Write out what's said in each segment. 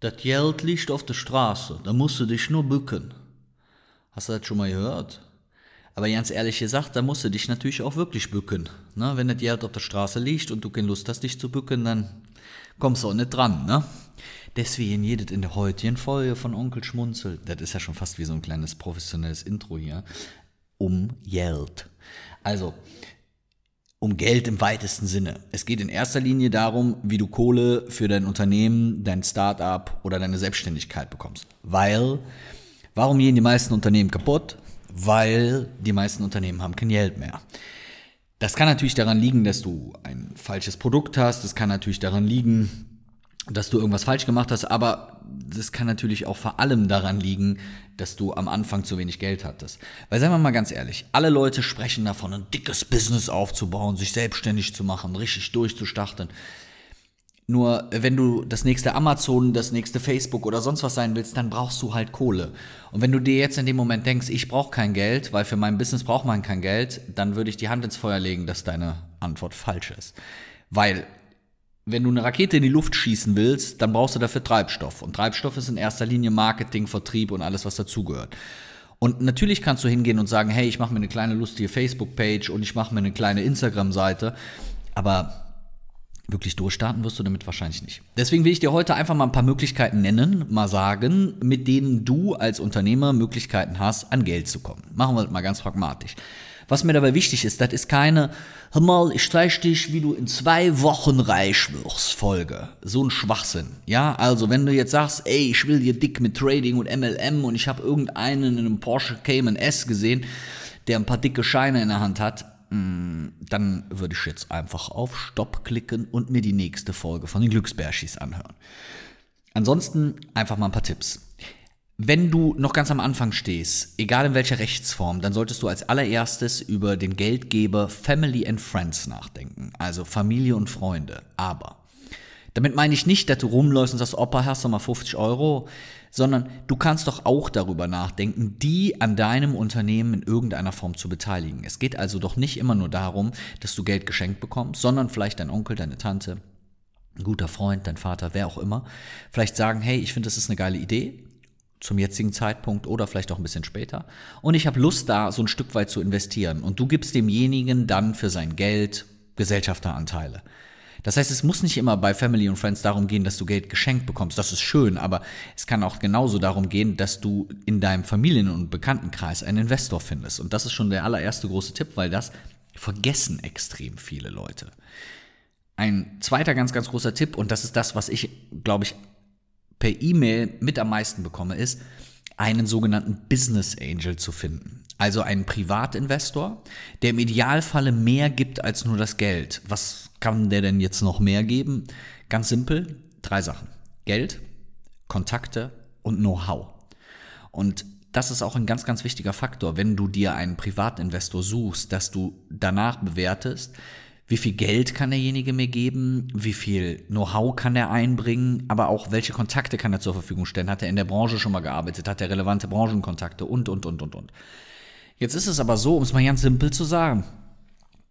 Das Geld liegt auf der Straße, da musst du dich nur bücken. Hast du das schon mal gehört? Aber ganz ehrlich gesagt, da musst du dich natürlich auch wirklich bücken. Ne? Wenn das Geld auf der Straße liegt und du keine Lust hast, dich zu bücken, dann kommst du auch nicht dran. Ne? Deswegen jedes in der heutigen Folge von Onkel Schmunzel, das ist ja schon fast wie so ein kleines professionelles Intro hier, um Geld. Also, um Geld im weitesten Sinne. Es geht in erster Linie darum, wie du Kohle für dein Unternehmen, dein Startup oder deine Selbstständigkeit bekommst. Weil, warum gehen die meisten Unternehmen kaputt? Weil die meisten Unternehmen haben kein Geld mehr. Das kann natürlich daran liegen, dass du ein falsches Produkt hast. Das kann natürlich daran liegen, dass du irgendwas falsch gemacht hast, aber das kann natürlich auch vor allem daran liegen, dass du am Anfang zu wenig Geld hattest. Weil seien wir mal ganz ehrlich, alle Leute sprechen davon, ein dickes Business aufzubauen, sich selbstständig zu machen, richtig durchzustarten. Nur wenn du das nächste Amazon, das nächste Facebook oder sonst was sein willst, dann brauchst du halt Kohle. Und wenn du dir jetzt in dem Moment denkst, ich brauche kein Geld, weil für mein Business braucht man kein Geld, dann würde ich die Hand ins Feuer legen, dass deine Antwort falsch ist. Weil wenn du eine Rakete in die Luft schießen willst, dann brauchst du dafür Treibstoff. Und Treibstoff ist in erster Linie Marketing, Vertrieb und alles, was dazugehört. Und natürlich kannst du hingehen und sagen, hey, ich mache mir eine kleine lustige Facebook-Page und ich mache mir eine kleine Instagram-Seite. Aber wirklich durchstarten wirst du damit wahrscheinlich nicht. Deswegen will ich dir heute einfach mal ein paar Möglichkeiten nennen, mal sagen, mit denen du als Unternehmer Möglichkeiten hast, an Geld zu kommen. Machen wir das mal ganz pragmatisch. Was mir dabei wichtig ist, das ist keine, hör mal, ich zeig dich, wie du in zwei Wochen reich wirst, Folge. So ein Schwachsinn. Ja, also wenn du jetzt sagst, ey, ich will dir dick mit Trading und MLM und ich habe irgendeinen in einem Porsche Cayman S gesehen, der ein paar dicke Scheine in der Hand hat, mm, dann würde ich jetzt einfach auf Stopp klicken und mir die nächste Folge von den Glücksbärschis anhören. Ansonsten einfach mal ein paar Tipps. Wenn du noch ganz am Anfang stehst, egal in welcher Rechtsform, dann solltest du als allererstes über den Geldgeber Family and Friends nachdenken, also Familie und Freunde. Aber damit meine ich nicht, dass du rumläufst und sagst, Opa, hast du mal 50 Euro, sondern du kannst doch auch darüber nachdenken, die an deinem Unternehmen in irgendeiner Form zu beteiligen. Es geht also doch nicht immer nur darum, dass du Geld geschenkt bekommst, sondern vielleicht dein Onkel, deine Tante, ein guter Freund, dein Vater, wer auch immer, vielleicht sagen, hey, ich finde, das ist eine geile Idee, zum jetzigen Zeitpunkt oder vielleicht auch ein bisschen später. Und ich habe Lust da so ein Stück weit zu investieren. Und du gibst demjenigen dann für sein Geld Gesellschafteranteile. Das heißt, es muss nicht immer bei Family und Friends darum gehen, dass du Geld geschenkt bekommst. Das ist schön, aber es kann auch genauso darum gehen, dass du in deinem Familien- und Bekanntenkreis einen Investor findest. Und das ist schon der allererste große Tipp, weil das vergessen extrem viele Leute. Ein zweiter ganz, ganz großer Tipp, und das ist das, was ich, glaube ich, per E-Mail mit am meisten bekomme, ist, einen sogenannten Business Angel zu finden. Also einen Privatinvestor, der im Idealfalle mehr gibt als nur das Geld. Was kann der denn jetzt noch mehr geben? Ganz simpel, drei Sachen. Geld, Kontakte und Know-how. Und das ist auch ein ganz, ganz wichtiger Faktor, wenn du dir einen Privatinvestor suchst, dass du danach bewertest, wie viel Geld kann derjenige mir geben, wie viel Know-how kann er einbringen, aber auch welche Kontakte kann er zur Verfügung stellen. Hat er in der Branche schon mal gearbeitet, hat er relevante Branchenkontakte und, und, und, und, und. Jetzt ist es aber so, um es mal ganz simpel zu sagen,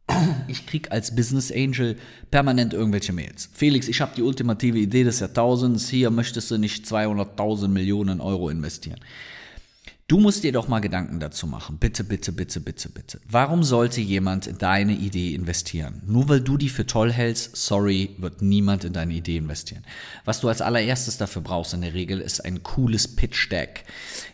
ich krieg als Business Angel permanent irgendwelche Mails. Felix, ich habe die ultimative Idee des Jahrtausends, hier möchtest du nicht 200.000 Millionen Euro investieren. Du musst dir doch mal Gedanken dazu machen. Bitte, bitte, bitte, bitte, bitte. Warum sollte jemand in deine Idee investieren? Nur weil du die für toll hältst, sorry, wird niemand in deine Idee investieren. Was du als allererstes dafür brauchst in der Regel ist ein cooles Pitch Deck.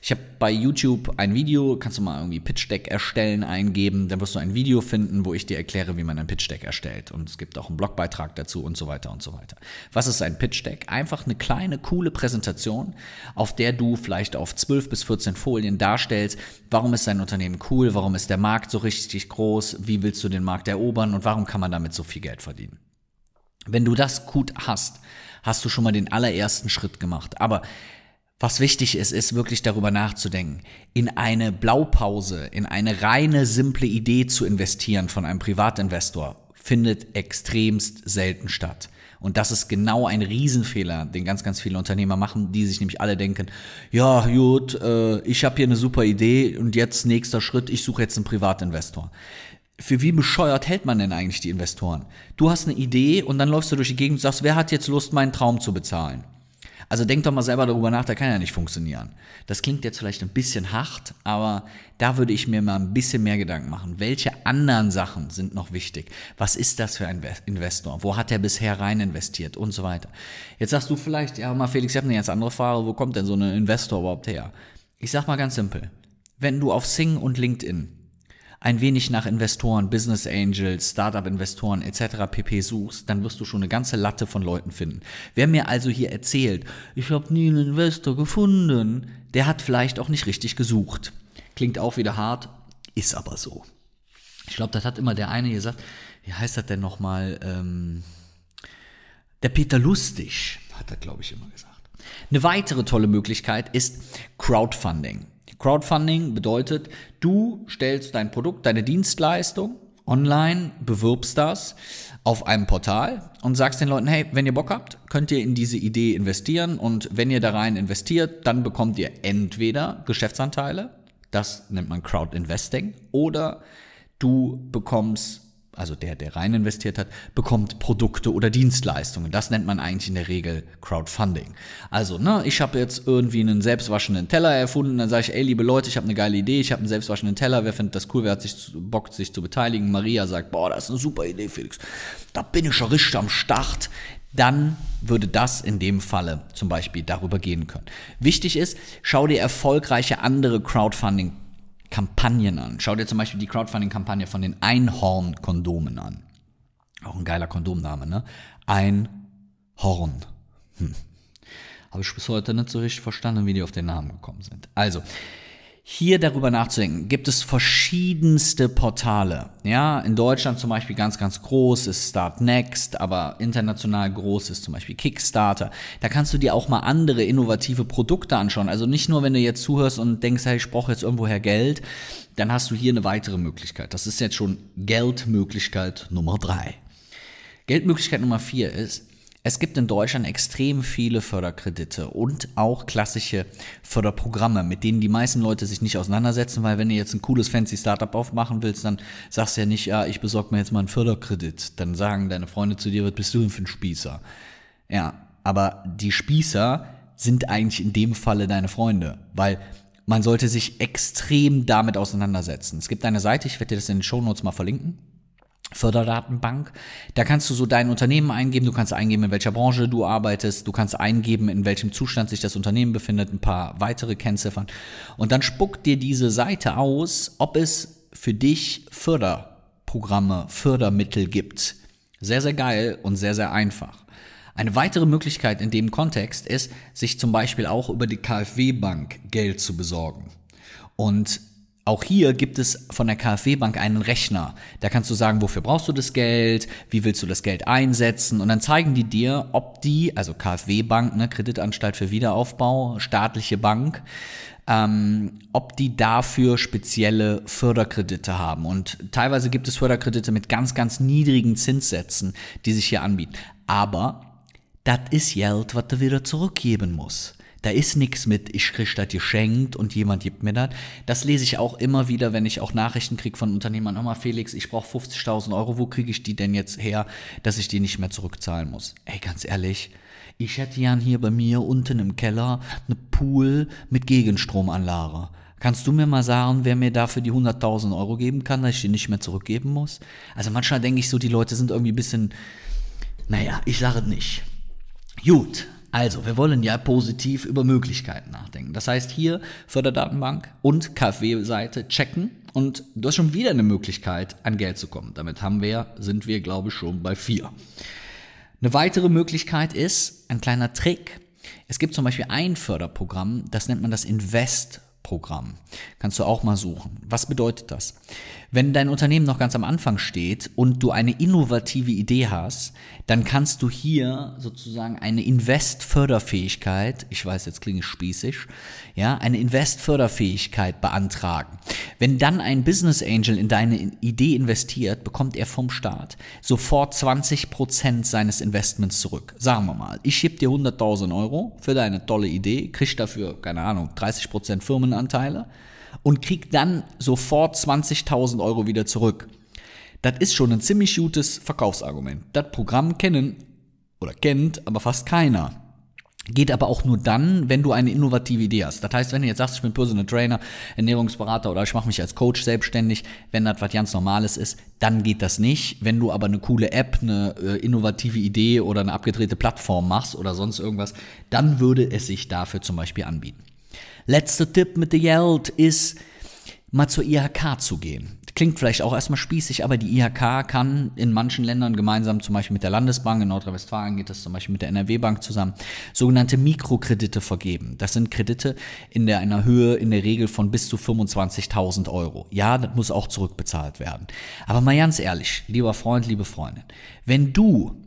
Ich habe bei YouTube ein Video, kannst du mal irgendwie Pitch Deck erstellen eingeben, dann wirst du ein Video finden, wo ich dir erkläre, wie man ein Pitch Deck erstellt. Und es gibt auch einen Blogbeitrag dazu und so weiter und so weiter. Was ist ein Pitch Deck? Einfach eine kleine, coole Präsentation, auf der du vielleicht auf 12 bis 14 Folien Folien darstellst, warum ist dein Unternehmen cool, warum ist der Markt so richtig groß, wie willst du den Markt erobern und warum kann man damit so viel Geld verdienen. Wenn du das gut hast, hast du schon mal den allerersten Schritt gemacht. Aber was wichtig ist, ist wirklich darüber nachzudenken, in eine Blaupause, in eine reine, simple Idee zu investieren von einem Privatinvestor, findet extremst selten statt. Und das ist genau ein Riesenfehler, den ganz, ganz viele Unternehmer machen, die sich nämlich alle denken, ja, gut, äh, ich habe hier eine super Idee und jetzt nächster Schritt, ich suche jetzt einen Privatinvestor. Für wie bescheuert hält man denn eigentlich die Investoren? Du hast eine Idee und dann läufst du durch die Gegend und sagst, wer hat jetzt Lust, meinen Traum zu bezahlen? Also denk doch mal selber darüber nach, der kann ja nicht funktionieren. Das klingt jetzt vielleicht ein bisschen hart, aber da würde ich mir mal ein bisschen mehr Gedanken machen. Welche anderen Sachen sind noch wichtig? Was ist das für ein Investor? Wo hat er bisher rein investiert und so weiter? Jetzt sagst du vielleicht, ja, mal Felix, ich habe eine ganz andere Frage, wo kommt denn so ein Investor überhaupt her? Ich sag mal ganz simpel. Wenn du auf Sing und LinkedIn ein wenig nach Investoren, Business Angels, Startup-Investoren etc. pp. suchst, dann wirst du schon eine ganze Latte von Leuten finden. Wer mir also hier erzählt, ich habe nie einen Investor gefunden, der hat vielleicht auch nicht richtig gesucht. Klingt auch wieder hart, ist aber so. Ich glaube, das hat immer der eine gesagt, wie heißt das denn nochmal? Ähm, der Peter Lustig, hat er, glaube ich, immer gesagt. Eine weitere tolle Möglichkeit ist Crowdfunding. Crowdfunding bedeutet, du stellst dein Produkt, deine Dienstleistung online, bewirbst das auf einem Portal und sagst den Leuten, hey, wenn ihr Bock habt, könnt ihr in diese Idee investieren und wenn ihr da rein investiert, dann bekommt ihr entweder Geschäftsanteile, das nennt man Crowd Investing, oder du bekommst also der, der rein investiert hat, bekommt Produkte oder Dienstleistungen. Das nennt man eigentlich in der Regel Crowdfunding. Also, ne, ich habe jetzt irgendwie einen selbstwaschenden Teller erfunden, dann sage ich, ey, liebe Leute, ich habe eine geile Idee, ich habe einen selbstwaschenden Teller, wer findet das cool, wer hat sich Bock, sich zu beteiligen? Maria sagt, boah, das ist eine super Idee, Felix. Da bin ich schon richtig am Start. Dann würde das in dem Falle zum Beispiel darüber gehen können. Wichtig ist, schau dir erfolgreiche andere Crowdfunding Kampagnen an. Schau dir zum Beispiel die Crowdfunding-Kampagne von den Einhorn-Kondomen an. Auch ein geiler Kondomname, ne? Einhorn. Hm. Habe ich bis heute nicht so richtig verstanden, wie die auf den Namen gekommen sind. Also, hier darüber nachzudenken. Gibt es verschiedenste Portale. Ja, in Deutschland zum Beispiel ganz, ganz groß ist Start Next, aber international groß ist zum Beispiel Kickstarter. Da kannst du dir auch mal andere innovative Produkte anschauen. Also nicht nur, wenn du jetzt zuhörst und denkst, hey, ich brauche jetzt irgendwoher Geld, dann hast du hier eine weitere Möglichkeit. Das ist jetzt schon Geldmöglichkeit Nummer drei. Geldmöglichkeit Nummer vier ist, es gibt in Deutschland extrem viele Förderkredite und auch klassische Förderprogramme, mit denen die meisten Leute sich nicht auseinandersetzen, weil wenn du jetzt ein cooles fancy Startup aufmachen willst, dann sagst du ja nicht, ja, ich besorge mir jetzt mal einen Förderkredit. Dann sagen deine Freunde zu dir, was bist du denn für ein Spießer? Ja, aber die Spießer sind eigentlich in dem Falle deine Freunde, weil man sollte sich extrem damit auseinandersetzen. Es gibt eine Seite, ich werde dir das in den Show Notes mal verlinken Förderdatenbank. Da kannst du so dein Unternehmen eingeben, du kannst eingeben, in welcher Branche du arbeitest, du kannst eingeben, in welchem Zustand sich das Unternehmen befindet, ein paar weitere Kennziffern. Und dann spuckt dir diese Seite aus, ob es für dich Förderprogramme, Fördermittel gibt. Sehr, sehr geil und sehr, sehr einfach. Eine weitere Möglichkeit in dem Kontext ist, sich zum Beispiel auch über die KfW-Bank Geld zu besorgen. Und auch hier gibt es von der KfW Bank einen Rechner. Da kannst du sagen, wofür brauchst du das Geld, wie willst du das Geld einsetzen und dann zeigen die dir, ob die, also KfW Bank, ne, Kreditanstalt für Wiederaufbau, staatliche Bank, ähm, ob die dafür spezielle Förderkredite haben. Und teilweise gibt es Förderkredite mit ganz, ganz niedrigen Zinssätzen, die sich hier anbieten. Aber das ist Geld, was du wieder zurückgeben musst. Da ist nichts mit, ich krieg das geschenkt und jemand gibt mir das. Das lese ich auch immer wieder, wenn ich auch Nachrichten kriege von Unternehmern. Nochmal, Felix, ich brauche 50.000 Euro. Wo kriege ich die denn jetzt her, dass ich die nicht mehr zurückzahlen muss? Ey, ganz ehrlich, ich hätte gern hier bei mir unten im Keller eine Pool mit Gegenstromanlage. Kannst du mir mal sagen, wer mir dafür die 100.000 Euro geben kann, dass ich die nicht mehr zurückgeben muss? Also manchmal denke ich so, die Leute sind irgendwie ein bisschen, naja, ich sage es nicht. Gut, also, wir wollen ja positiv über Möglichkeiten nachdenken. Das heißt, hier Förderdatenbank und KfW-Seite checken und du hast schon wieder eine Möglichkeit, an Geld zu kommen. Damit haben wir, sind wir, glaube ich, schon bei vier. Eine weitere Möglichkeit ist ein kleiner Trick. Es gibt zum Beispiel ein Förderprogramm, das nennt man das Invest Programm. Kannst du auch mal suchen. Was bedeutet das? Wenn dein Unternehmen noch ganz am Anfang steht und du eine innovative Idee hast, dann kannst du hier sozusagen eine Invest-Förderfähigkeit, ich weiß, jetzt klinge ich spießig, ja, eine Invest-Förderfähigkeit beantragen. Wenn dann ein Business Angel in deine Idee investiert, bekommt er vom Staat sofort 20 Prozent seines Investments zurück. Sagen wir mal, ich gebe dir 100.000 Euro für deine tolle Idee, kriegst dafür, keine Ahnung, 30 Prozent Firmenanteile und krieg dann sofort 20.000 Euro wieder zurück. Das ist schon ein ziemlich gutes Verkaufsargument. Das Programm kennen oder kennt aber fast keiner. Geht aber auch nur dann, wenn du eine innovative Idee hast. Das heißt, wenn du jetzt sagst, ich bin Personal Trainer, Ernährungsberater oder ich mache mich als Coach selbstständig, wenn das was ganz Normales ist, dann geht das nicht. Wenn du aber eine coole App, eine äh, innovative Idee oder eine abgedrehte Plattform machst oder sonst irgendwas, dann würde es sich dafür zum Beispiel anbieten. Letzter Tipp mit der Geld ist, mal zur IHK zu gehen. Klingt vielleicht auch erstmal spießig, aber die IHK kann in manchen Ländern gemeinsam, zum Beispiel mit der Landesbank, in Nordrhein-Westfalen geht das zum Beispiel mit der NRW-Bank zusammen, sogenannte Mikrokredite vergeben. Das sind Kredite in der einer Höhe in der Regel von bis zu 25.000 Euro. Ja, das muss auch zurückbezahlt werden. Aber mal ganz ehrlich, lieber Freund, liebe Freundin, wenn du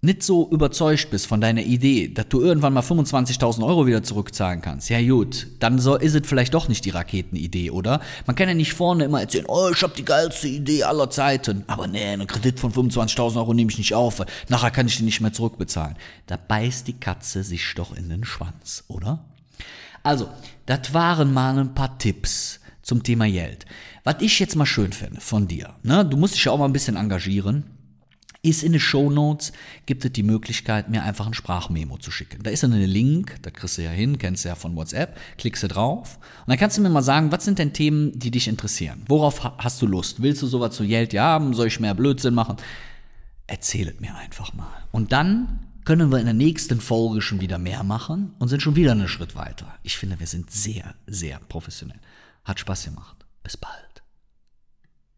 nicht so überzeugt bist von deiner Idee, dass du irgendwann mal 25.000 Euro wieder zurückzahlen kannst, ja gut, dann so ist es vielleicht doch nicht die Raketenidee, oder? Man kann ja nicht vorne immer erzählen, oh, ich habe die geilste Idee aller Zeiten, aber nee, einen Kredit von 25.000 Euro nehme ich nicht auf, nachher kann ich den nicht mehr zurückbezahlen. Da beißt die Katze sich doch in den Schwanz, oder? Also, das waren mal ein paar Tipps zum Thema Geld. Was ich jetzt mal schön finde von dir, ne? du musst dich ja auch mal ein bisschen engagieren, ist in den Show Notes, gibt es die Möglichkeit, mir einfach ein Sprachmemo zu schicken. Da ist dann ein Link, da kriegst du ja hin, kennst du ja von WhatsApp, klickst du drauf und dann kannst du mir mal sagen, was sind denn Themen, die dich interessieren? Worauf hast du Lust? Willst du sowas zu Geld haben? Soll ich mehr Blödsinn machen? Erzählet mir einfach mal. Und dann können wir in der nächsten Folge schon wieder mehr machen und sind schon wieder einen Schritt weiter. Ich finde, wir sind sehr, sehr professionell. Hat Spaß gemacht. Bis bald.